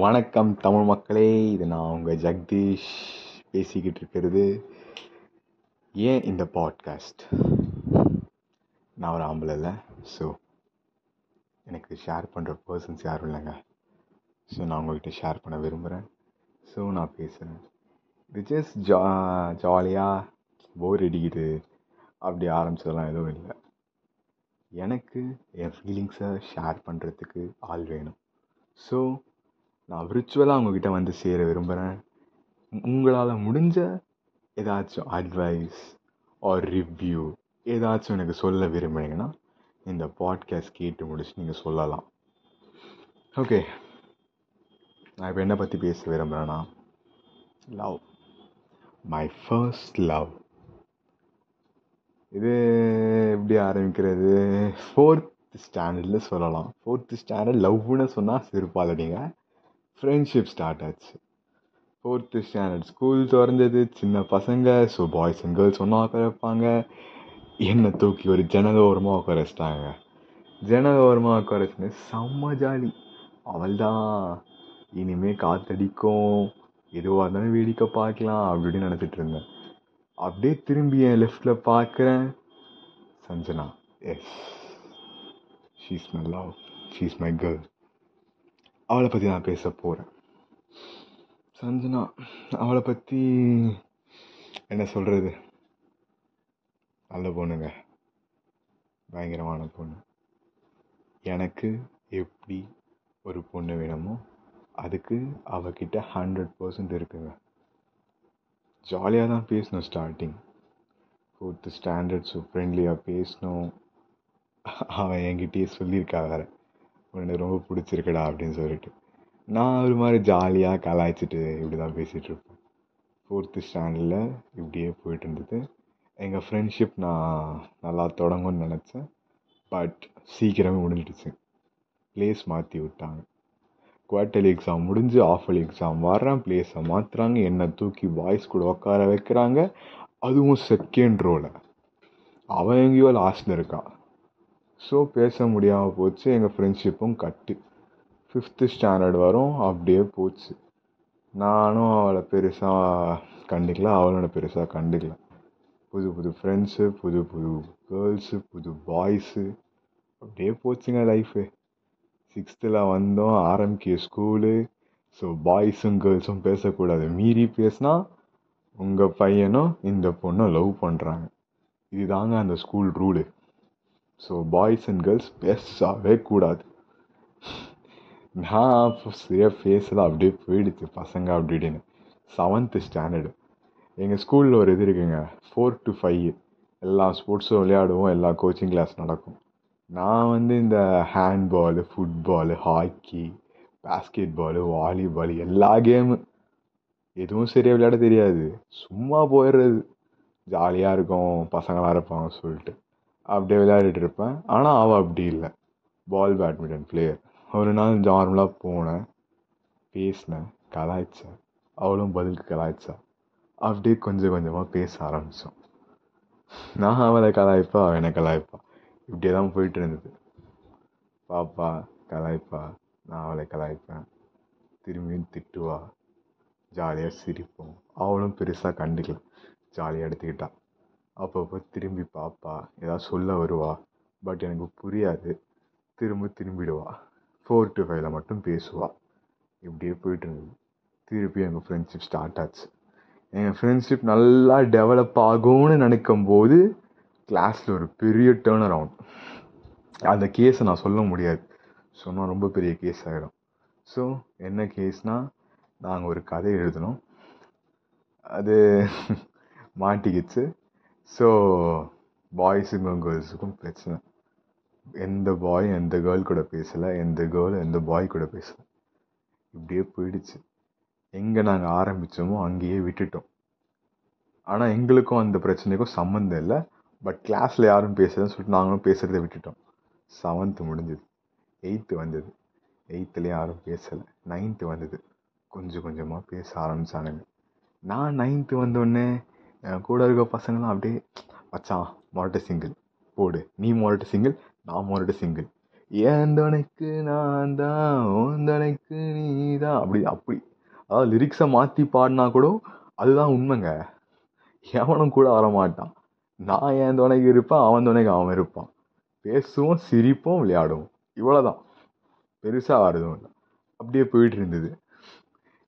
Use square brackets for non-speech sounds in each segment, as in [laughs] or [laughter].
வணக்கம் தமிழ் மக்களே. இது நான் உங்கள் ஜெகதீஷ் பேசிக்கிட்டு இருக்கிறது. ஏன் இந்த பாட்காஸ்ட் நான் ஒரு ஆம்பளை இல்லை ஸோ எனக்கு ஷேர் பண்ணுற பர்சன்ஸ் யாரும் இல்லைங்க. ஸோ நான் உங்கள்கிட்ட ஷேர் பண்ண விரும்புகிறேன் ஸோ நான் பேசுகிறேன் இது ஜஸ்ட் ஜா ஜாலியாக போர் அடிக்குது. அப்படி ஆரம்பிச்சதெல்லாம் எதுவும் இல்லை. எனக்கு என் ஃபீலிங்ஸை ஷேர் பண்ணுறதுக்கு ஆள் வேணும். ஸோ நான் விர்ச்சுவலாக உங்ககிட்ட வந்து சேர விரும்புகிறேன் உங்களால் முடிஞ்ச ஏதாச்சும் அட்வைஸ் ஆர் ரிவ்யூ ஏதாச்சும் எனக்கு சொல்ல விரும்புனீங்கன்னா இந்த பாட்காஸ்ட் கேட்டு முடிச்சு நீங்கள் சொல்லலாம். ஓகே நான் இப்போ என்ன பற்றி பேச விரும்புகிறேன்னா லவ் மை ஃபர்ஸ்ட் லவ் இது எப்படி ஆரம்பிக்கிறது? ஃபோர்த் ஸ்டாண்டர்டில் சொல்லலாம். ஃபோர்த்து ஸ்டாண்டர்ட் லவ்னு சொன்னால் சிறுப்பாலடிங்க ஃப்ரெண்ட்ஷிப் ஸ்டார்ட் ஆச்சு. ஃபோர்த்து ஸ்டாண்டர்ட் ஸ்கூல் திறந்தது. சின்ன பசங்க ஸோ பாய்ஸ் அண்ட் கேர்ள்ஸ் ஒன்றா உட்கார வைப்பாங்க. என்னை தூக்கி ஒரு ஜன்னல் ஓரமாக உட்கார வச்சிட்டாங்க. ஜன்னல் ஓரமாக உட்கார வச்சுன்னு செம்ம ஜாலி அவள் தான் இனிமேல் காற்றடிக்கும் எதுவாக இருந்தாலும் வேடிக்கை பார்க்கலாம் அப்படின்னு நினச்சிட்டு இருந்தேன். அப்படியே திரும்பி என் லெஃப்டில் பார்க்குறேன். Sanjana yes she's my love she's my girl அவளை பற்றி நான் பேச போகிறேன் சஞ்சனா அவளை பற்றி என்ன சொல்கிறது நல்ல பொண்ணுங்க. பயங்கரமான பொண்ணு. எனக்கு எப்படி ஒரு பொண்ணு வேணுமோ அதுக்கு அவகிட்ட ஹண்ட்ரட் பர்சன்ட் இருக்குங்க. ஜாலியாக தான் பேசணும் ஸ்டார்டிங் ஃபோர்த்து ஸ்டாண்டர்ட் ஸோ ஃப்ரெண்ட்லியாக பேசணும். அவன் என்கிட்டயே சொல்லியிருக்கா வேறு. உனக்கு ரொம்ப பிடிச்சிருக்குடா அப்படின்னு சொல்லிட்டு. நான் ஒரு மாதிரி ஜாலியாக கலாய்ச்சிட்டு இப்படி தான் பேசிகிட்ருப்பேன் ஃபோர்த்து ஸ்டாண்டர்டில் இப்படியே போயிட்டு இருந்தது. எங்கள் ஃப்ரெண்ட்ஷிப் நான் நல்லா தொடங்கும்னு நினச்சேன். பட் சீக்கிரமே முடிஞ்சிடுச்சு. ப்ளேஸ் மாற்றி விட்டாங்க. குவார்டர்லி எக்ஸாம் முடிஞ்சு ஆஃபலி எக்ஸாம் வர்றேன். ப்ளேஸை மாற்றுறாங்க என்னை தூக்கி பாய்ஸ் கூட உட்கார வைக்கிறாங்க. அதுவும் செகண்ட் ரோவில் அவன் எங்கேயோ லாஸ்ட்டில் இருக்கான். ஸோ பேச முடியாமல் போச்சு. எங்கள் ஃப்ரெண்ட்ஷிப்பும் கட்டு. ஃபிஃப்த்து ஸ்டாண்டர்ட் வரும். அப்படியே போச்சு. நானும் அவளை பெருசாக கண்டுக்கல. அவளோட பெருசாக கண்டுக்கல. புது புது ஃப்ரெண்ட்ஸு புது புது கேர்ள்ஸு புது பாய்ஸு அப்படியே போச்சுங்க லைஃபு சிக்ஸ்த்தில் வந்தோம். ஆரம்பிக்க ஸ்கூலு ஸோ பாய்ஸும் கேர்ள்ஸும் பேசக்கூடாது. மீறி பேசினா உங்கள் பையனும் இந்த பொண்ணும் லவ் பண்ணுறாங்க இதுதாங்க அந்த school rule so boys and girls பேசவே கூடாது. நான் சரியாக ஃபேஸில் அப்படியே போயிடுச்சு பசங்க அப்படி இப்படின்னு செவன்த்து ஸ்டாண்டர்டு எங்கள் ஸ்கூலில் ஒரு இது இருக்குங்க ஃபோர் டு ஃபைவ் எல்லா ஸ்போர்ட்ஸும் விளையாடுவோம் எல்லா கோச்சிங் கிளாஸ் நடக்கும். நான் வந்து இந்த handball football hockey basketball volleyball எல்லா கேமு எதுவும் சரியாக விளையாட தெரியாது. சும்மா போயிடுறது. ஜாலியாக இருக்கும் பசங்களாம் இருப்பாங்க சொல்லிட்டு. அப்படியே விளையாடிட்டு இருப்பேன். ஆனால் அவள் அப்படி இல்லை. பால் பேட்மிண்டன் பிளேயர் ஒரு நாள் நார்மலாக போனேன். பேசினேன். கலாய்ச்சேன். அவளும் பதிலுக்கு கலாய்ச்சா. அப்படியே கொஞ்சம் கொஞ்சமாக பேச ஆரம்பித்தோம் நான் அவளை கலாய்ப்பா அவள் என்னை கலாய்ப்பா. இப்படியே தான் போயிட்டு இருந்தது. பாப்பா கலாய்ப்பா. நான் அவளை கலாய்ப்பேன். திரும்பியும் திட்டுவா. ஜாலியாக சிரிப்போம். அவளும் பெருசாக கண்டுக்கல. ஜாலியாக எடுத்துக்கிட்டா. அப்பப்போ திரும்பி பார்ப்பா ஏதாவது சொல்ல வருவா பட் எனக்கு புரியாது. திரும்ப திரும்பிடுவா. ஃபோர் டு ஃபைவ்ல மட்டும் பேசுவா. இப்படியே போயிட்டு இருந்தது திருப்பி எங்கள் ஃப்ரெண்ட்ஷிப் ஸ்டார்ட் ஆச்சு. எங்கள் ஃப்ரெண்ட்ஷிப் நல்லா டெவலப் ஆகும்னு நினைக்கும் போது கிளாஸில் ஒரு பெரிய டேர்ன் அரவுண்ட் அந்த கேஸை நான் சொல்ல முடியாது. சொன்னால் ரொம்ப பெரிய கேஸ் ஆகிடும் ஸோ என்ன கேஸ்னால் நாங்கள் ஒரு கதை எழுதினோம். அது [laughs] மாட்டிக்கிச்சு. ஸோ பாய்ஸுக்கும் கேர்ள்ஸுக்கும் பிரச்சனை. எந்த பாய் எந்த கேர்ள் கூட பேசலை எந்த கேர்ள் எந்த பாய் கூட பேசலை. இப்படியே போயிடுச்சு. எங்கே நாங்கள் ஆரம்பித்தோமோ அங்கேயே விட்டுட்டோம். ஆனால் எங்களுக்கும் அந்த பிரச்சனைக்கும் சம்மந்தம் இல்லை. பட் கிளாஸில் யாரும் பேசுகிறதுன்னு சொல்லிட்டு நாங்களும் பேசுகிறத விட்டுட்டோம். செவன்த்து முடிஞ்சது. எயித்து வந்தது. எயித்துலேயும் யாரும் பேசலை. நைன்த்து வந்தது. கொஞ்சம் கொஞ்சமாக பேச ஆரம்பித்தானுங்க நான் நைன்த்து வந்தோடனே என் கூட இருக்க பசங்களாம் அப்படியே மச்சான் மொரட்டு சிங்கிள் போடு. நீ மொரட்டு சிங்கிள் நான் மொரட்டு சிங்கிள் ஏன் துணைக்கு நான் தான் உன் துணைக்கு நீ தான். அப்படி அப்படி. அதாவது லிரிக்ஸை மாற்றி பாடினா கூட அதுதான் உண்மைங்க. எவனும் கூட வரமாட்டான். நான் என் துணைக்கு இருப்பேன் அவன் துணைக்கு அவன் இருப்பான். பேசுவோம் சிரிப்போம் விளையாடுவோம். இவ்வளோதான் பெருசாக வருதும் இல்லை. அப்படியே போயிட்டு இருந்தது.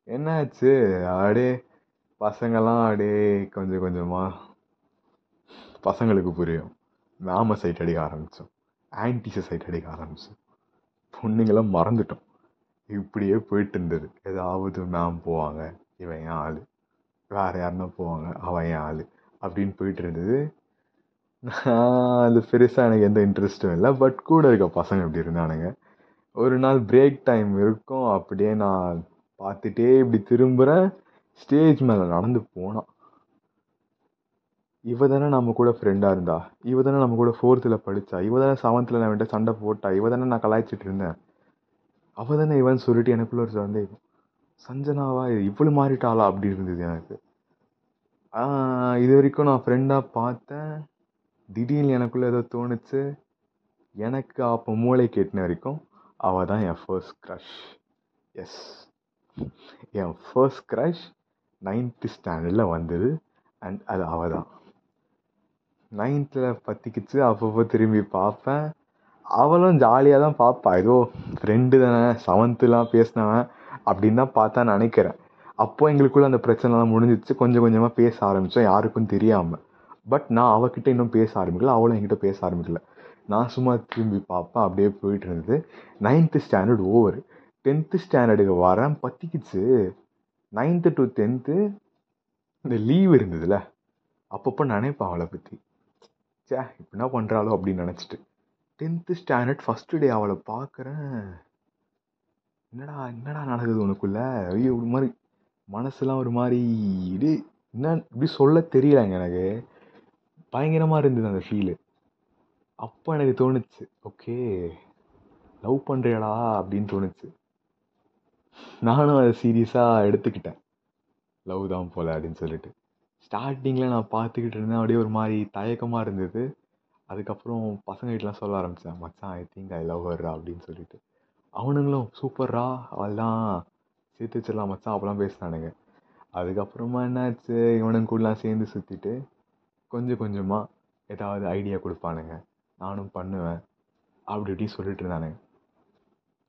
என்னாச்சு? அப்படியே பசங்கள்லாம் அப்படியே கொஞ்சம் கொஞ்சமாக பசங்களுக்கு புரியும். மேம சைட் அடிக்க ஆரம்பித்தோம் ஆன்டிஸை சைட் அடிக்க ஆரம்பித்தோம் பொண்ணுங்களாம் மறந்துட்டோம். இப்படியே போயிட்டு இருந்தது. ஏதாவது மேம் போவாங்க இவன் என் ஆள். வேறு யாருன்னா போவாங்க அவன் என் ஆள். அப்படின்னு போயிட்டு இருந்தது. நான் அது பெருசாக எனக்கு எந்த இன்ட்ரெஸ்ட்டும் இல்லை. பட் கூட இருக்க பசங்க இப்படி இருந்தானுங்க. ஒரு நாள் பிரேக் டைம் இருக்கும். அப்படியே நான் பார்த்துட்டே இப்படி திரும்புகிறேன் ஸ்டேஜ் மேலே நடந்து போனான் இவ தானே நம்ம கூட ஃப்ரெண்டாக இருந்தா இவ தானே நம்ம கூட ஃபோர்த்தில் படித்தா இவ தானே செவன்த்தில் நான் விட்ட சண்டை போட்டா இவ தானே நான் கலாய்ச்சிட்டு இருந்தேன். அவ தானே இவன் சொல்லிட்டு எனக்குள்ள ஒரு சந்தேகம். சஞ்சனாவா இவ்வளோ மாறிட்டாளா? அப்படி இருந்தது எனக்கு. இது வரைக்கும் நான் ஃப்ரெண்டாக பார்த்தேன். திடீர்னு எனக்குள்ள ஏதோ தோணுச்சு. எனக்கு அப்போ மூளை கேட்டின வரைக்கும் அவள் தான் என் ஃபர்ஸ்ட் க்ரஷ் எஸ் என் ஃபர்ஸ்ட் க்ரஷ் நைன்த்து ஸ்டாண்டர்டில் வந்தது அண்ட் அது அவள் தான் நைன்த்தில் பற்றிக்கிச்சு அப்பப்போ திரும்பி பார்ப்பேன் அவளும் ஜாலியாக தான் பார்ப்பா ஏதோ ஃப்ரெண்டு தானே செவன்த்துலாம் பேசினவன் அப்படின்னு தான் பார்த்தா நினைக்கிறேன். அப்போது எங்களுக்குள்ள அந்த பிரச்சனைலாம் முடிஞ்சிச்சு. கொஞ்சம் கொஞ்சமாக பேச ஆரம்பித்தோம் யாருக்கும் தெரியாமல் பட் நான் அவகிட்ட இன்னும் பேச ஆரம்பிக்கல அவளும் என்கிட்ட பேச ஆரம்பிக்கல. நான் சும்மா திரும்பி பார்ப்பேன் அப்படியே போயிட்டு இருந்தது. நைன்த்து ஸ்டாண்டர்ட் ஓவர் டென்த்து ஸ்டாண்டர்டுக்கு வரேன் பற்றிக்கிச்சு நைன்த்து டு டென்த்து இந்த லீவ் இருந்ததுல அப்பப்போ நினைப்பேன் அவளை பற்றி சே இப்போ என்ன பண்ணுறாளோ அப்படின்னு நினச்சிட்டு. டென்த்து ஸ்டாண்டர்ட் ஃபஸ்ட்டு டே அவளை பார்க்குறேன். என்னடா என்னடா நடக்குது உனக்குள்ள? ஐயோ ஒரு மாதிரி மனசுலாம் ஒரு மாதிரி இது என்ன இப்படி சொல்ல தெரியலங்க எனக்கு. பயங்கரமாக இருந்தது அந்த ஃபீலு அப்போ எனக்கு தோணுச்சு ஓகே லவ் பண்ணுறியாடா அப்படின்னு தோணுச்சு. நானும் அதை சீரியஸாக எடுத்துக்கிட்டேன். லவ் தான் போல அப்படின்னு சொல்லிட்டு. ஸ்டார்டிங்கில் நான் பார்த்துக்கிட்டு இருந்தேன். அப்படியே ஒரு மாதிரி தயக்கமாக இருந்தது. அதுக்கப்புறம் பசங்க வீட்டிலாம் சொல்ல ஆரம்பித்தேன் மச்சான் ஐ திங்க் ஐ லவ் ஹர்ரா அப்படின்னு சொல்லிட்டு. அவனுங்களும் சூப்பர்ரா அவெல்லாம் சேர்த்து வச்சிடலாம் மச்சான் அப்போலாம் பேசினானுங்க. அதுக்கப்புறமா என்னாச்சு? இவனுங்க கூடலாம் சேர்ந்து சுற்றிட்டு கொஞ்சம் கொஞ்சமாக ஏதாவது ஐடியா கொடுப்பானுங்க. நானும் பண்ணுவேன் அப்படி இப்படி சொல்லிட்டு இருந்தானுங்க.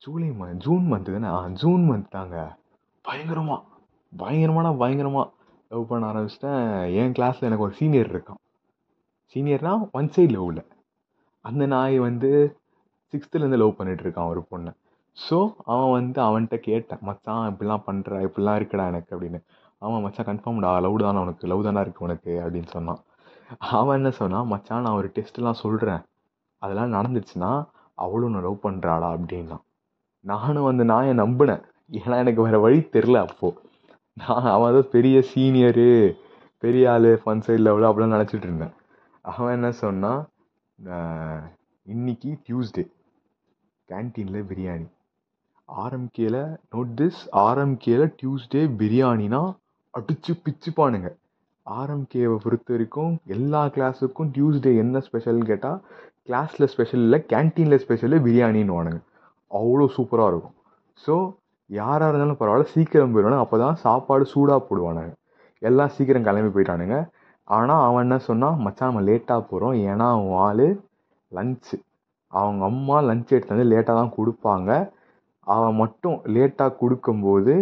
ஜூலை மந்த் ஜூன் மந்த்து தானே ஆ ஜூன் மந்த் தாங்க. பயங்கரமாக பயங்கரமான பயங்கரமாக லவ் பண்ண ஆரம்பிச்சிட்டேன். என் கிளாஸில் எனக்கு ஒரு சீனியர் இருக்கான். சீனியர்னால் ஒன் சைடு லவ்வில் அந்த நாய் வந்து சிக்ஸ்த்துலேருந்து லவ் பண்ணிட்டு இருக்கான் ஒரு பொண்ணை. ஸோ அவன் வந்து அவன்கிட்ட கேட்டேன் மச்சான் இப்படிலாம் பண்ணுற இப்படிலாம் இருக்குடா எனக்கு அப்படின்னு. அவன் மச்சான் கன்ஃபார்ம்டா லவ் தானே உனக்கு லவ் தானே இருக்கு உனக்கு அப்படின்னு சொன்னான். அவன் என்ன சொன்னான் மச்சான் நான் ஒரு டெஸ்ட்லாம் சொல்கிறேன் அதெல்லாம் நடந்துச்சுன்னா அவளும் உன்னை லவ் பண்ணுறாளா அப்படின்னா நானும் வந்து நான் என் நம்பினேன். ஏன்னா எனக்கு வேறு வழி தெரில அப்போது நான் அவன் தான் பெரிய சீனியரு பெரிய ஆள் ஃபன் சைடில் லெவலு அப்படிலாம் நினச்சிட்டு இருந்தேன். அவன் என்ன சொன்னான் இன்னைக்கு டியூஸ்டே கேன்டீனில் பிரியாணி. ஆர்எம்கேல நோட் திஸ் ஆர்எம்கேல டியூஸ்டே பிரியாணினா அடிச்சு பிச்சுப்பானுங்க. ஆர்எம்கேவை பொறுத்த வரைக்கும் எல்லா கிளாஸுக்கும் டியூஸ்டே என்ன ஸ்பெஷல்னு கேட்டால் கிளாஸில் ஸ்பெஷல் இல்லை கேன்டீனில் ஸ்பெஷலு பிரியாணின்னு வானுங்க அவ்வளோ சூப்பராக இருக்கும். ஸோ யாராக இருந்தாலும் பரவாயில்ல சீக்கிரம் போயிடணும் அப்போ தான் சாப்பாடு சூடாக போடுவானுங்க. எல்லாம் சீக்கிரம் கிளம்பி போயிட்டானுங்க. ஆனால் அவன் என்ன சொன்னான்? மச்சான் நம்ம லேட்டாக போகிறோம் ஏன்னா அவன் ஆள் லஞ்சு அவங்க அம்மா லஞ்ச் எடுத்து வந்து லேட்டாக தான் கொடுப்பாங்க. அவன் மட்டும் லேட்டாக கொடுக்கும்போது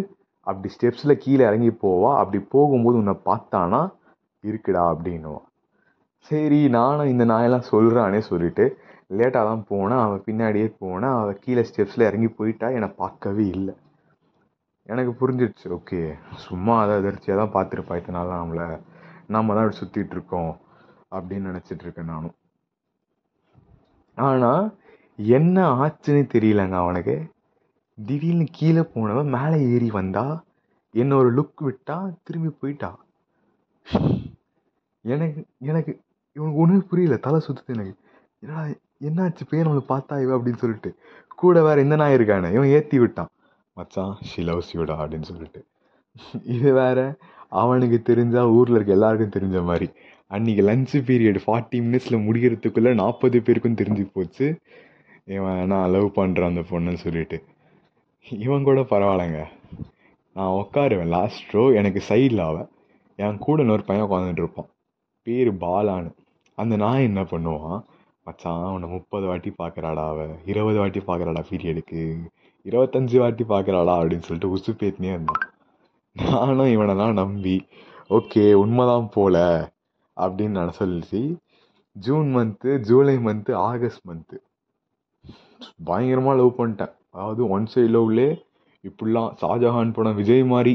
அப்படி ஸ்டெப்ஸில் கீழே இறங்கி போவா. அப்படி போகும்போது உன்னை பார்த்தானா? இருக்குடா அப்படின்னுவான். சரி நானும் இந்த நாயெல்லாம் சொல்கிறானே சொல்லிட்டு லேட்டாக தான் போனேன் அவன் பின்னாடியே போனேன் அவள் கீழே ஸ்டெப்ஸில் இறங்கி போயிட்டா என்னை பார்க்கவே இல்லை. எனக்கு புரிஞ்சிடுச்சு ஓகே சும்மா அதை அதிர்ச்சியாக தான் பார்த்துருப்பா இத்தனை நாள் நம்மளை. நம்ம தான் இப்படி சுற்றிட்டு இருக்கோம் அப்படின்னு நினச்சிட்டு இருக்கேன் நானும். ஆனால் என்ன ஆச்சுன்னு தெரியலங்க அவனுக்கு. திடீர்னு கீழே போனவன் மேலே ஏறி வந்தா என்ன ஒரு லுக் விட்டா திரும்பி போயிட்டா. எனக்கு எனக்கு இவனுக்கு ஒன்றுமே புரியல தலை சுற்றுது எனக்கு. என்னடா என்னாச்சு? பேர் நம்மளை பார்த்தா இவ அப்படின்னு சொல்லிட்டு. கூட வேற இந்த நாய் இருக்கானே இவன் ஏற்றி விட்டான். மச்சான் ஷி லவ்ஸ் யூடா அப்படின்னு சொல்லிட்டு. இது வேற அவனுக்கு தெரிஞ்சால் ஊரில் இருக்க எல்லாருக்கும் தெரிஞ்ச மாதிரி. அன்றைக்கி லஞ்சு பீரியட் ஃபார்ட்டி மினிட்ஸில் முடிகிறதுக்குள்ளே நாற்பது பேருக்கும் தெரிஞ்சு போச்சு. இவன் நான் லவ் பண்ணுறான் அந்த பொண்ணுன்னு சொல்லிட்டு. இவன் கூட பரவாயில்லைங்க. நான் உட்காருவேன். லாஸ்ட் ரோ எனக்கு சைடில் அவன் என் கூட இன்னொரு பையன் உட்காந்துட்டு இருப்பான். பேர் பாலான்னு. அந்த நாய் என்ன பண்ணுவான்? மச்சான் உன்னை முப்பது வாட்டி பார்க்குறாடா அவ? இருபது வாட்டி பார்க்குறாடா பீரியடுக்கு இருபத்தஞ்சி வாட்டி பார்க்குறாடா அப்படின்னு சொல்லிட்டு உசுப்பேத்தினே இருந்தான். நானும் இவனெல்லாம் நம்பி ஓகே உண்மைதான் போல அப்படின்னு நான் சொல்லி June month July month August month பயங்கரமாக லவ் பண்ணிட்டேன். அதாவது ஒன் சைடு லவ்லே இப்படிலாம் ஷாஜஹான் படம் விஜய் மாதிரி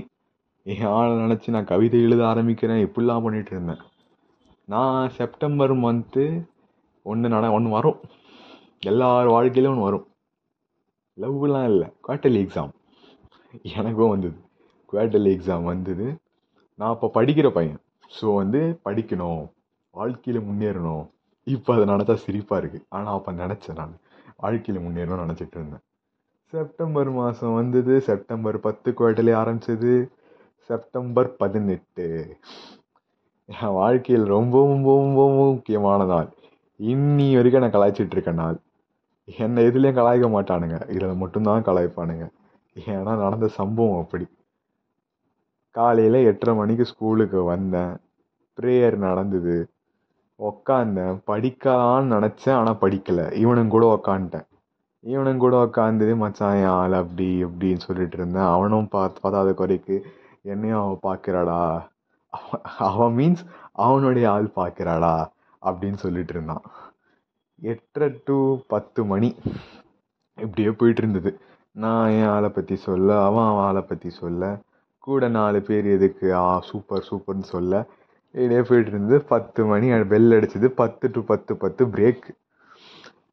என் ஆளை நினச்சி நான் கவிதை எழுத ஆரம்பிக்கிறேன் இப்படிலாம் பண்ணிகிட்டு இருந்தேன். நான் செப்டம்பர் மந்த்து ஒன்று நட ஒன்று வரும். எல்லார் வாழ்க்கையிலும் ஒன்று வரும். லவ்லாம் இல்லை. குவார்டர்லி எக்ஸாம் எனக்கும் வந்தது. குவார்டர்லி எக்ஸாம் வந்தது. நான் அப்போ படிக்கிற பையன். ஸோ வந்து படிக்கணும். வாழ்க்கையில் முன்னேறணும். இப்போ அதை நினச்சா சிரிப்பாக இருக்குது ஆனால் அப்போ நினச்சேன் நான். வாழ்க்கையில் முன்னேறணும்னு நினச்சிட்டு இருந்தேன். செப்டம்பர் மாதம் வந்தது. செப்டம்பர் பத்து குவார்டர்லி ஆரம்பித்தது செப்டம்பர் பதினெட்டு. என் வாழ்க்கையில் ரொம்ப ரொம்ப ரொம்ப முக்கியமான நாள் இன்னி வரைக்கும் நான் கலாய்ச்சிட்டு இருக்க நாள். என்னை எதுலேயும் கலாய்க்க மாட்டானுங்க. இதில் மட்டும்தான் கலாய்ப்பானுங்க. ஏன்னா நடந்த சம்பவம் அப்படி. காலையில் எட்டரை மணிக்கு ஸ்கூலுக்கு வந்தேன். ப்ரேயர் நடந்தது. உக்காந்தேன். படிக்கலான்னு நினச்சேன் ஆனால் படிக்கலை. இவனுங்க கூட உக்காந்துட்டேன். இவனுங்க கூட உக்காந்து மச்சான் என் ஆள் அப்படி இப்படின்னு சொல்லிட்டு இருந்தேன். அவனும் பார்த்து பார்த்தாத குறைக்கு என்னையும் அவன் பார்க்குறாடா அவன் அவன் மீன்ஸ் அவனுடைய ஆள் பார்க்குறாடா அப்படின்னு சொல்லிட்டு இருந்தான். எட்டரை டு பத்து மணி இப்படியே போயிட்டு இருந்தது. நான் என் ஆளை பற்றி சொல்ல? அவன் அவன் ஆளை பற்றி சொல்ல. கூட நாலு பேர் எதுக்கு? ஆ சூப்பர் சூப்பர்னு சொல்ல. இப்படியே போயிட்டு இருந்தது. பத்து மணி பெல் அடிச்சது. பத்து டு பத்து பத்து பிரேக்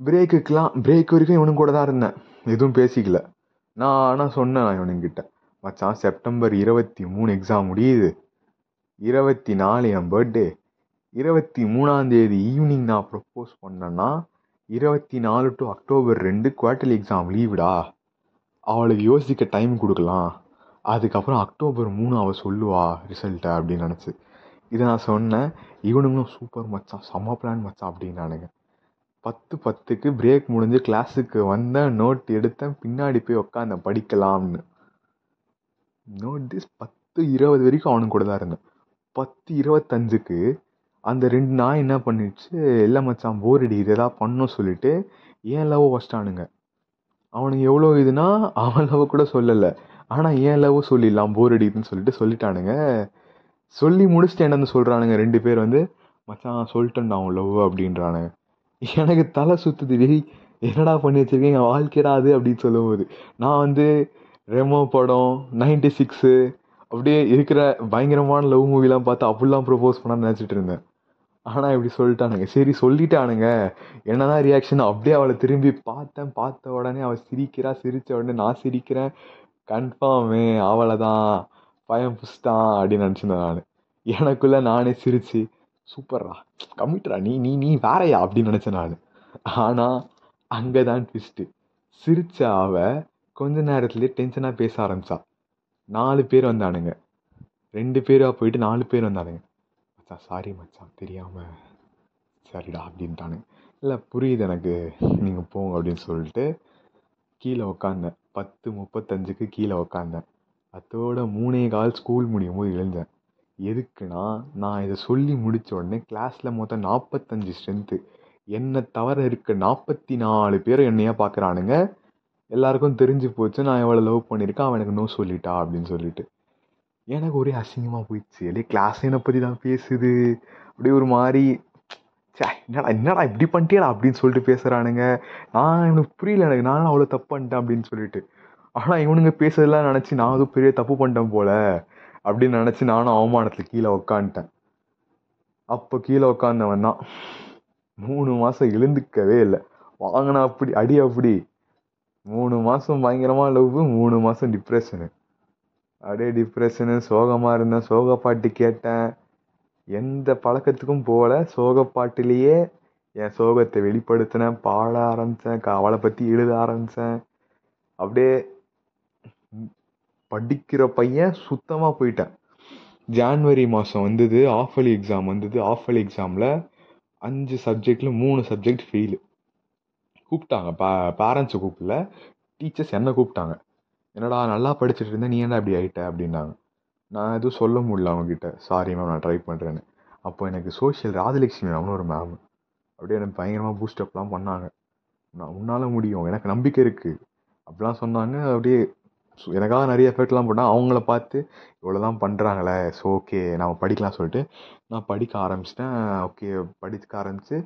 பிரேக்குக்கெலாம் பிரேக் வரைக்கும் இவனும் கூட தான் இருந்தேன். எதுவும் பேசிக்கல. நான் ஆனால் சொன்னேன் நான் இவனுங்கிட்ட. மச்சான் செப்டம்பர் இருபத்தி மூணு எக்ஸாம் முடியுது. இருபத்தி நாலு என் பர்த்டே இருபத்தி மூணாந்தேதி ஈவினிங் நான் ப்ரப்போஸ் பண்ணேன்னா இருபத்தி நாலு டு அக்டோபர் ரெண்டு குவார்டர்லி எக்ஸாம் லீவுடா அவளுக்கு யோசிக்க டைம் கொடுக்கலாம். அதுக்கப்புறம் அக்டோபர் மூணு அவள் சொல்லுவா ரிசல்ட்டை அப்படின்னு நினச்சி. இதை நான் சொன்னேன். இவனுங்களும் சூப்பர் மச்சான் செம்ம பிளான் மச்சான் அப்படின்னானுங்க பத்து பத்துக்கு பிரேக் முடிஞ்சு கிளாஸுக்கு வந்தேன் நோட் எடுத்தேன் பின்னாடி போய் உட்காந்தேன் படிக்கலாம்னு. நோட் திஸ் பத்து இருபது வரைக்கும் அவனுங்க கூட தான் இருந்தேன். பத்து இருபத்தஞ்சுக்கு அந்த ரெண்டு நாய் என்ன பண்ணிடுச்சு இல்லை மச்சான் போர் அடி இது எதாவது பண்ணணும் சொல்லிட்டு ஏன் லவ் வச்சிட்டானுங்க அவனுங்க எவ்வளோ இதுனா அவன் லவ் கூட சொல்லலை. ஆனால் ஏன் லவ் சொல்லிடலாம் போர் அடிக்குதுன்னு சொல்லிட்டு சொல்லிட்டானுங்க. சொல்லி முடிச்சுட்டு என்ன சொல்கிறானுங்க ரெண்டு பேர் வந்து மச்சான் சொல்லிட்டேன்டா அவன் லவ் அப்படின்றானுங்க. எனக்கு தலை சுற்றுது டேய் என்னடா பண்ணி வச்சிருக்கேன் என் வாழ்க்கைடா அது அப்படின்னு சொல்லும்போது நான் வந்து ரெமோ படம் நைன்டி சிக்ஸு அப்படியே இருக்கிற பயங்கரமான லவ் மூவிலாம் பார்த்து அப்படிலாம் ப்ரொபோஸ் பண்ணான்னு நினச்சிட்டு இருந்தேன். ஆனால் இப்படி சொல்லிட்டானுங்க. சரி சொல்லிட்டானுங்க. என்னதான் ரியாக்ஷன் அப்படியே அவளை திரும்பி பார்த்தேன். பார்த்த உடனே அவள் சிரிக்கிறா. சிரித்த உடனே நான் சிரிக்கிறேன். கன்ஃபார்மு அவளை தான் பயம் புஷ்டான் அப்படின்னு நினச்சிருந்தேன் நான். எனக்குள்ளே நானே சிரித்து சூப்பர்ரா கம்மிட்டுரா நீ நீ நீ வேறையா? அப்படின்னு நினச்சேன் நான். ஆனால் அங்கே தான் ட்விஸ்ட்டு சிரிச்ச அவள் கொஞ்ச நேரத்துலேயே டென்ஷனாக பேச ஆரம்பிச்சா. நாலு பேர் வந்தானுங்க. ரெண்டு பேராக போயிட்டு நாலு பேர் வந்தானுங்க. மச்சான் சாரி மச்சான் தெரியாமல் சரிடா அப்படின்ட்டானுங்க இல்லை புரியுது எனக்கு நீங்கள் போங்க அப்படின்னு சொல்லிட்டு கீழே உக்காந்தேன். பத்து முப்பத்தஞ்சுக்கு கீழே உக்காந்தேன். அதோட மூணே கால் ஸ்கூல் முடியும் போது எழுந்தேன். எதுக்குன்னா நான் இதை சொல்லி முடித்த உடனே கிளாஸில் மொத்தம் நாற்பத்தஞ்சு ஸ்ட்ரென்த்து என்னை தவிர இருக்க நாற்பத்தி நாலு பேர் என்னையே பார்க்குறானுங்க எல்லாருக்கும் தெரிஞ்சு போச்சு நான் எவ்வளோ லவ் பண்ணியிருக்கேன் அவன் எனக்கு நோ சொல்லிட்டா அப்படின்னு சொல்லிட்டு. எனக்கு ஒரே அசிங்கமாக போயிடுச்சு. அப்படியே கிளாஸ் என்னை பற்றி தான் பேசுது. அப்படியே ஒரு மாதிரி சே என்னடா என்னடா இப்படி பண்ணிட்டியடா? அப்படின்னு சொல்லிட்டு பேசுகிறானுங்க நான் எனக்கு புரியல எனக்கு நானும் அவ்வளோ தப்பு பண்ணிட்டேன் அப்படின்னு சொல்லிட்டு. ஆனால் இவனுங்க பேசுறதெல்லாம் நினச்சி நான் அதுவும் பெரிய தப்பு பண்ணிட்டேன் போல அப்படின்னு நினச்சி நானும் அவமானத்தில் கீழே உக்காந்துட்டேன். அப்போ கீழே உக்காந்தவன் தான். மூணு மாதம் எழுந்துக்கவே இல்லை. வாங்கினா அப்படி அடி அப்படி. மூணு மாதம் பயங்கரமாக லவ் மூணு மாதம் டிப்ரெஷனு அப்படியே டிப்ரெஷனு சோகமாக இருந்தேன் சோக பாட்டு கேட்டேன். எந்த பழக்கத்துக்கும் போகல. சோக பாட்டுலேயே என் சோகத்தை வெளிப்படுத்தினேன் பாட ஆரம்பித்தேன் அவளை பற்றி எழுத ஆரம்பித்தேன் அப்படியே படிக்கிற பையன் சுத்தமாக போயிட்டேன். ஜான்வரி மாதம் வந்தது ஆஃபலி எக்ஸாம் வந்தது. ஆஃபலி எக்ஸாமில் அஞ்சு சப்ஜெக்டில் மூணு சப்ஜெக்ட் ஃபெயிலு கூப்பிட்டாங்க பே பேரண்ட்ஸை கூப்பிடல. டீச்சர்ஸ் என்னை கூப்பிட்டாங்க. என்னடா நல்லா படிச்சுட்டு இருந்தேன் நீ என்ன இப்படி ஆகிட்ட அப்படின்னாங்க. நான் எதுவும் சொல்ல முடியல அவங்கக்கிட்ட சாரி மேம் நான் ட்ரை பண்ணுறேன்னு அப்போ எனக்கு சோஷியல் ராஜலட்சுமி மேம்னு ஒரு மேம் அப்படியே எனக்கு பயங்கரமாக பூஸ்டப்லாம் பண்ணாங்க. நான் உன்னால் முடியும். எனக்கு நம்பிக்கை இருக்குது அப்படிலாம் சொன்னாங்க. அப்படியே எனக்காக நிறைய எஃபெக்ட்லாம் போட்டால் அவங்கள பார்த்து இவ்வளோதான் பண்ணுறாங்களே ஸோ ஓகே நம்ம படிக்கலாம் சொல்லிட்டு நான் படிக்க ஆரம்பிச்சிட்டேன். ஓகே படிக்க ஆரம்பித்து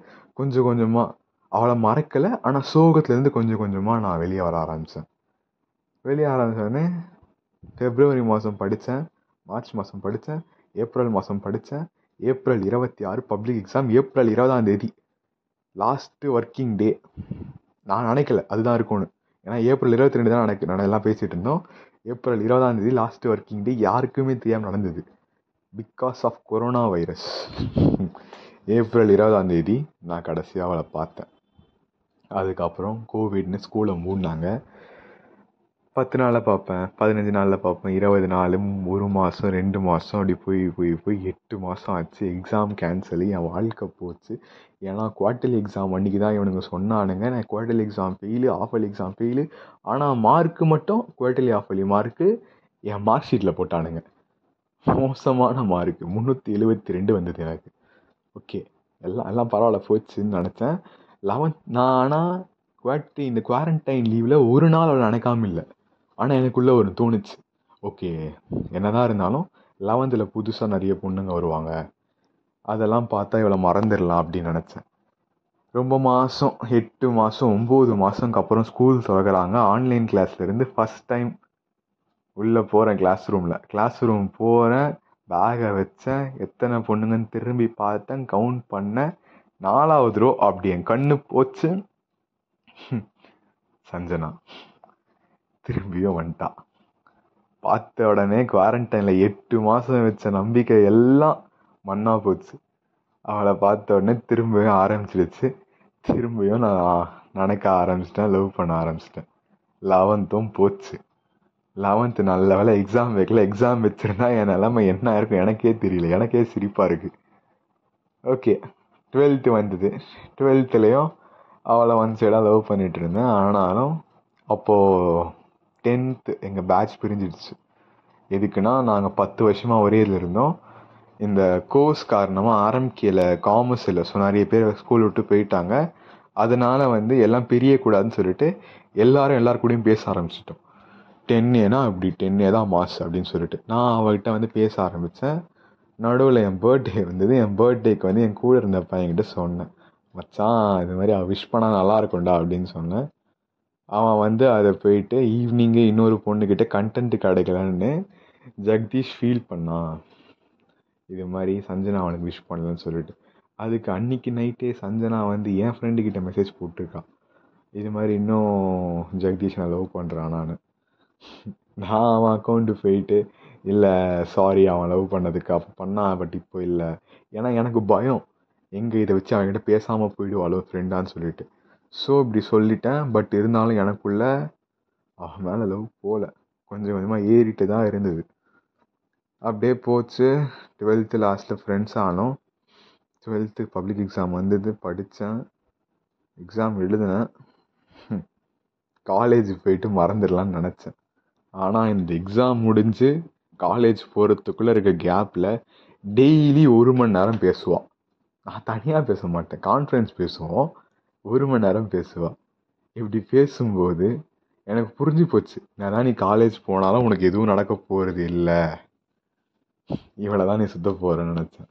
கொஞ்சம் கொஞ்சமாக அவளை மறக்கலை. ஆனால் சோகத்துலேருந்து கொஞ்சம் கொஞ்சமாக நான் வெளியே வர ஆரம்பித்தேன் வெளியே ஆரம்பித்தோடனே ஃபெப்ரவரி மாதம் படித்தேன் மார்ச் மாதம் படித்தேன் ஏப்ரல் மாதம் படித்தேன் ஏப்ரல் இருபத்தி ஆறு பப்ளிக் எக்ஸாம் ஏப்ரல் இருபதாம் தேதி. லாஸ்ட்டு ஒர்க்கிங் டே நான் நினைக்கல அதுதான் இருக்கும்னு. ஏன்னா ஏப்ரல் இருபத்தி ரெண்டு தான் நினைக்க நான் எல்லாம் பேசிகிட்டு இருந்தோம். ஏப்ரல் இருபதாம் தேதி லாஸ்ட் ஒர்க்கிங் டே யாருக்குமே தெரியாமல் நடந்தது. Because of corona virus April இருபதாம் தேதி நான் கடைசியாக அவளை பார்த்தேன். அதுக்கப்புறம் கோவிட்னு ஸ்கூலை மூடினாங்க. பத்து நாளில் பார்ப்பேன் பதினஞ்சு நாளில் பார்ப்பேன் இருபது நாள் ஒரு மாதம் ரெண்டு மாதம் அப்படி போய் போய் போய் எட்டு மாதம் ஆச்சு. எக்ஸாம் கேன்சலு என் வாழ்க்கை போச்சு. ஏன்னா குவார்ட்டர்லி எக்ஸாம் அன்றைக்கி தான் இவனுங்க சொன்னானுங்க. நான் குவார்ட்டர்லி எக்ஸாம் ஃபெயிலு ஆஃபலி எக்ஸாம் ஃபெயிலு ஆனால் மார்க்கு மட்டும் குவார்ட்டர்லி ஆஃபலி மார்க்கு என் மார்க் ஷீட்டில் போட்டானுங்க. மோசமான மார்க்கு முந்நூற்றி எழுபத்தி ரெண்டு வந்தது எனக்கு. ஓகே எல்லாம் எல்லாம் பரவாயில்ல போச்சுன்னு நினச்சேன். லெவன்த் நான் ஆனால் குவாட்டி இந்த குவாரண்டைன் லீவில் ஒரு நாள் அவளை நினைக்காம இல்லை. ஆனால் எனக்குள்ளே ஒரு தோணுச்சு. ஓகே என்னதான் இருந்தாலும் லெவன்த்தில் புதுசாக நிறைய பொண்ணுங்க வருவாங்க. அதெல்லாம் பார்த்தா இவளை மறந்துடலாம் அப்படின்னு நினச்சேன். ரொம்ப மாதம் எட்டு மாதம் ஒம்பது மாதம்க்கு அப்புறம் ஸ்கூல் திறக்கிறாங்க. ஆன்லைன் கிளாஸ்லேருந்து ஃபஸ்ட் டைம் உள்ளே போகிறேன் கிளாஸ் ரூமில் கிளாஸ் ரூம் போகிறேன் பேகை வச்சேன் எத்தனை பொண்ணுங்கன்னு திரும்பி பார்த்தேன் கவுண்ட் பண்ணேன். நாலாவது ரோ அப்படி என் கண்ணு போச்சு. சஞ்சனா. திரும்பியும் வந்துட்டான் பார்த்த உடனே குவாரண்டைனில் எட்டு மாதம் வச்ச நம்பிக்கை எல்லாம் மண்ணா போச்சு. அவளை பார்த்த உடனே திரும்பவும் ஆரம்பிச்சிடுச்சு. திரும்பியும் நான் நினைக்க ஆரம்பிச்சிட்டேன் லவ் பண்ண ஆரம்பிச்சிட்டேன். லெவன்த்தும் போச்சு. லெவன்த்து நல்ல வேலை எக்ஸாம் வைக்கல. எக்ஸாம் வச்சுருந்தா என் நிலமை என்ன இருக்கும் எனக்கே தெரியல. எனக்கே சிரிப்பாக இருக்குது ஓகே டுவெல்த்து வந்தது. டுவெல்த்துலேயும் அவளை ஒன் சைடாக லவ் பண்ணிகிட்டு இருந்தேன். ஆனாலும் அப்போது டென்த்து எங்கள் பேட்ச் பிரிஞ்சிடுச்சு. எதுக்குன்னா நாங்கள் பத்து வருஷமாக ஒரே இதில் இருந்தோம். இந்த கோர்ஸ் காரணமாக ஆரம்பிக்கையில் காமர்ஸ் இல்லை. ஸோ நிறைய பேர் ஸ்கூல் விட்டு போயிட்டாங்க. அதனால் வந்து எல்லாம் பிரியக்கூடாதுன்னு சொல்லிட்டு எல்லாரும் எல்லார் கூடயும் பேச ஆரம்பிச்சிட்டோம். டென் ஏனா அப்படி டென் ஏ தான் மாஸ் அப்படின்னு சொல்லிட்டு. நான் அவகிட்ட வந்து பேச ஆரம்பித்தேன் நடுவில் என் பர்த்டே வந்தது. என் பர்த்டேக்கு வந்து என் கூட இருந்த பையன்கிட்ட சொன்னேன். மச்சான் இது மாதிரி அவள் விஷ் பண்ணால் நல்லா இருக்கும்டா அப்படின்னு சொன்னேன். அவன் வந்து அதை போயிட்டு ஈவினிங்கு இன்னொரு பொண்ணுக்கிட்ட கண்டென்ட் கிடைக்கலன்னு ஜெகதீஷ் ஃபீல் பண்ணான். இது மாதிரி சஞ்சனா அவனுக்கு விஷ் பண்ணலன்னு சொல்லிட்டு. அதுக்கு அன்னைக்கு நைட்டே சஞ்சனா வந்து என் ஃப்ரெண்டுக்கிட்ட மெசேஜ் போட்டிருக்கான். இது மாதிரி இன்னும் ஜெகதீஷ் நான் லவ் பண்ணுறான் நான். நான் அவன் அக்கௌண்ட்டு போயிட்டு இல்லை சாரி அவன் லவ் பண்ணதுக்கு அப்போ பண்ணான் பட் இப்போ இல்லை. ஏன்னா எனக்கு பயம். எங்கே இதை வச்சு அவன்கிட்ட பேசாமல் போயிடுவாளோ ஃப்ரெண்டான்னு சொல்லிட்டு. ஸோ இப்படி சொல்லிட்டேன். பட் இருந்தாலும் எனக்குள்ள அவன் மேலே லவ் போகல கொஞ்சம் கொஞ்சமாக ஏறிட்டு தான் இருந்தது. அப்படியே போச்சு. டுவெல்த்து லாஸ்ட்டில் ஃப்ரெண்ட்ஸ் ஆனோம். டுவெல்த்து பப்ளிக் எக்ஸாம் வந்தது. படித்தேன் எக்ஸாம் எழுதினேன். காலேஜ் போயிட்டு மறந்துடலான்னு நினச்சேன். ஆனால் இந்த எக்ஸாம் முடிஞ்சு காலேஜ் போகிறதுக்குள்ளே இருக்க கேப்பில் டெய்லி ஒரு மணி நேரம் பேசுவான். நான் தனியாக பேச மாட்டேன். கான்ஃபரன்ஸ் பேசுவோம். ஒரு மணி நேரம் பேசுவாள் இப்படி பேசும்போது எனக்கு புரிஞ்சு போச்சு. நான் நீ காலேஜ் போனாலும் உனக்கு எதுவும் நடக்க போகிறது இல்லை. இவளை தான் நீ சுத்த போகிறேன்னு நினச்சேன்.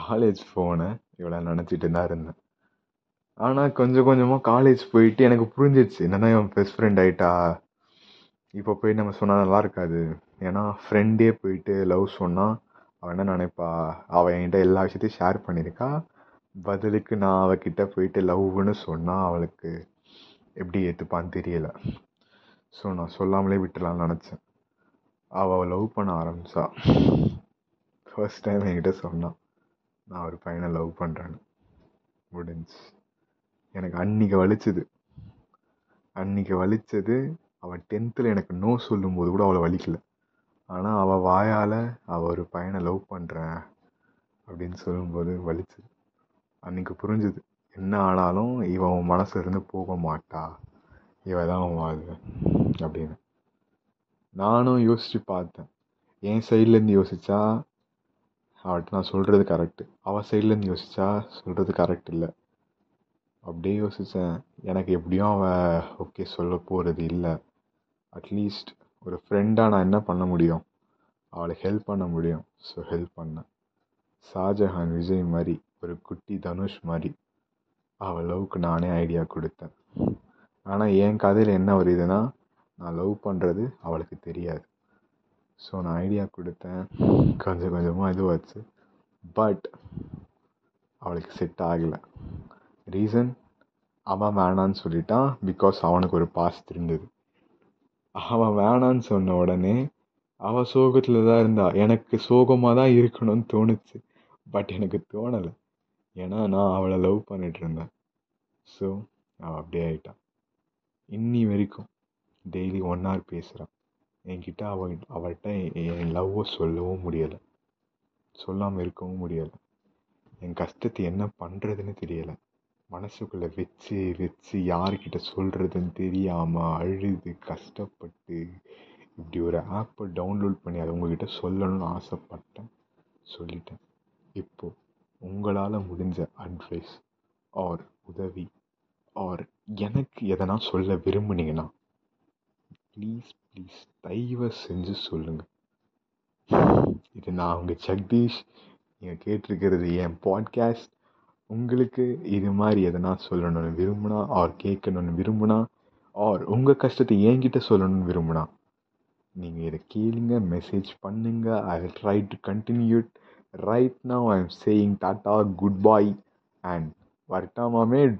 காலேஜ் போனேன் இவளை நினச்சிட்டு தான் இருந்தேன். ஆனால் கொஞ்சம் கொஞ்சமாக காலேஜ் போயிட்டு எனக்கு புரிஞ்சிச்சு என்னன்னா என் பெஸ்ட் ஃப்ரெண்ட் ஆகிட்டா இப்போ போய் நம்ம சொன்னால் நல்லா இருக்காது. ஏன்னா ஃப்ரெண்டே போயிட்டு லவ் சொன்னால் அவள் என்ன நினைப்பா? அவள் என்கிட்ட எல்லா விஷயத்தையும் ஷேர் பண்ணியிருக்கா பதிலுக்கு நான் அவகிட்ட போயிட்டு லவ்னு சொன்னால் அவளுக்கு எப்படி ஏற்றுப்பான்னு தெரியலை. ஸோ நான் சொல்லாமலே விட்டுலான்னு நினச்சேன். அவள் லவ் பண்ண ஆரம்பித்தா ஃபர்ஸ்ட் டைம் என்கிட்ட சொன்னான் நான் ஒரு பையனை லவ் பண்ணுறேன்னு முடிஞ்சு எனக்கு அன்றைக்கி வலிச்சது. அன்றைக்கி வலிச்சது அவள் டென்த்தில் எனக்கு நோ சொல்லும்போது கூட அவளை வலிக்கல. ஆனால் அவள் வாயால் அவள் ஒரு பையனை லவ் பண்ணுறேன் அப்படின்னு சொல்லும்போது வலிச்சது. அன்றைக்கி புரிஞ்சுது. என்ன ஆனாலும் இவன் உன் மனசுலேருந்து போக மாட்டா. இவள் தான் உன் வாழ்வு அப்படின்னு. நானும் யோசித்து பார்த்தேன். என் சைட்லேருந்து யோசித்தா அவள்கிட்ட நான் சொல்கிறது கரெக்டு அவள் சைட்லேருந்து யோசித்தா சொல்கிறது கரெக்ட் இல்லை. அப்படியே யோசித்தேன் எனக்கு எப்படியும் அவள் ஓகே சொல்ல போகிறது இல்லை. அட்லீஸ்ட் ஒரு ஃப்ரெண்டாக நான் என்ன பண்ண முடியும்? அவளுக்கு ஹெல்ப் பண்ண முடியும். ஸோ ஹெல்ப் பண்ணேன். ஷாஜஹான் விஜய் மாதிரி ஒரு குட்டி தனுஷ் மாதிரி அவள் லவ்க்கு நானே ஐடியா கொடுத்தேன். ஆனால் என் கதையில் என்ன ஒரு வருதுன்னா நான் லவ் பண்ணுறது அவளுக்கு தெரியாது. ஸோ நான் ஐடியா கொடுத்தேன். கொஞ்சம் கொஞ்சமாக இதுவாச்சு. பட் அவளுக்கு செட் ஆகலை. ரீசன் அவன் வேணான்னு சொல்லிட்டான் பிகாஸ் அவனுக்கு ஒரு பாஸ்ட் இருந்தது அவன் வேணான்னு சொன்ன உடனே அவள் சோகத்தில் தான் இருந்தாள் எனக்கு சோகமாக தான் இருக்கணும்னு தோணுச்சு. பட் எனக்கு தோணலை. ஏன்னா நான் அவளை லவ் பண்ணிட்டு இருந்தேன். ஸோ அவள் அப்படியே ஆகிட்டான் இன்னி வரைக்கும் டெய்லி ஒன் ஹவர் பேசுகிறான் என்கிட்ட அவள் அவள்கிட்ட என் லவ்வை சொல்லவும் முடியலை. சொல்லாமல் இருக்கவும் முடியலை. என் கஷ்டத்தை என்ன பண்ணுறதுன்னு தெரியலை. மனசுக்குள்ளே வச்சு வச்சு யார்கிட்ட சொல்கிறதுன்னு தெரியாமல் அழுது கஷ்டப்பட்டு இப்படி ஒரு ஆப்பை டவுன்லோட் பண்ணி அதை உங்ககிட்ட சொல்லணும்னு ஆசைப்பட்டேன். சொல்லிட்டேன். இப்போது உங்களால் முடிஞ்ச அட்வைஸ் ஆர் உதவி ஆர் எனக்கு எதனா சொல்ல விரும்புனீங்கன்னா ப்ளீஸ் ப்ளீஸ் தயவு செஞ்சு சொல்லுங்கள் இது நான் உங்கள் ஜெகதீஷ் நீங்கள் கேட்டிருக்கிறது என் பாட்காஸ்ட் உங்களுக்கு இது மாதிரி எதனா சொல்லணும்னு விரும்புனா ஆர் கேட்கணும்னு விரும்புனா ஆர் உங்கள் கஷ்டத்தை என்கிட்ட சொல்லணும்னு விரும்புனா நீங்கள் இதை கேளுங்க மெசேஜ் பண்ணுங்க I try to continue right now I'm saying Tata goodbye and Vartamame.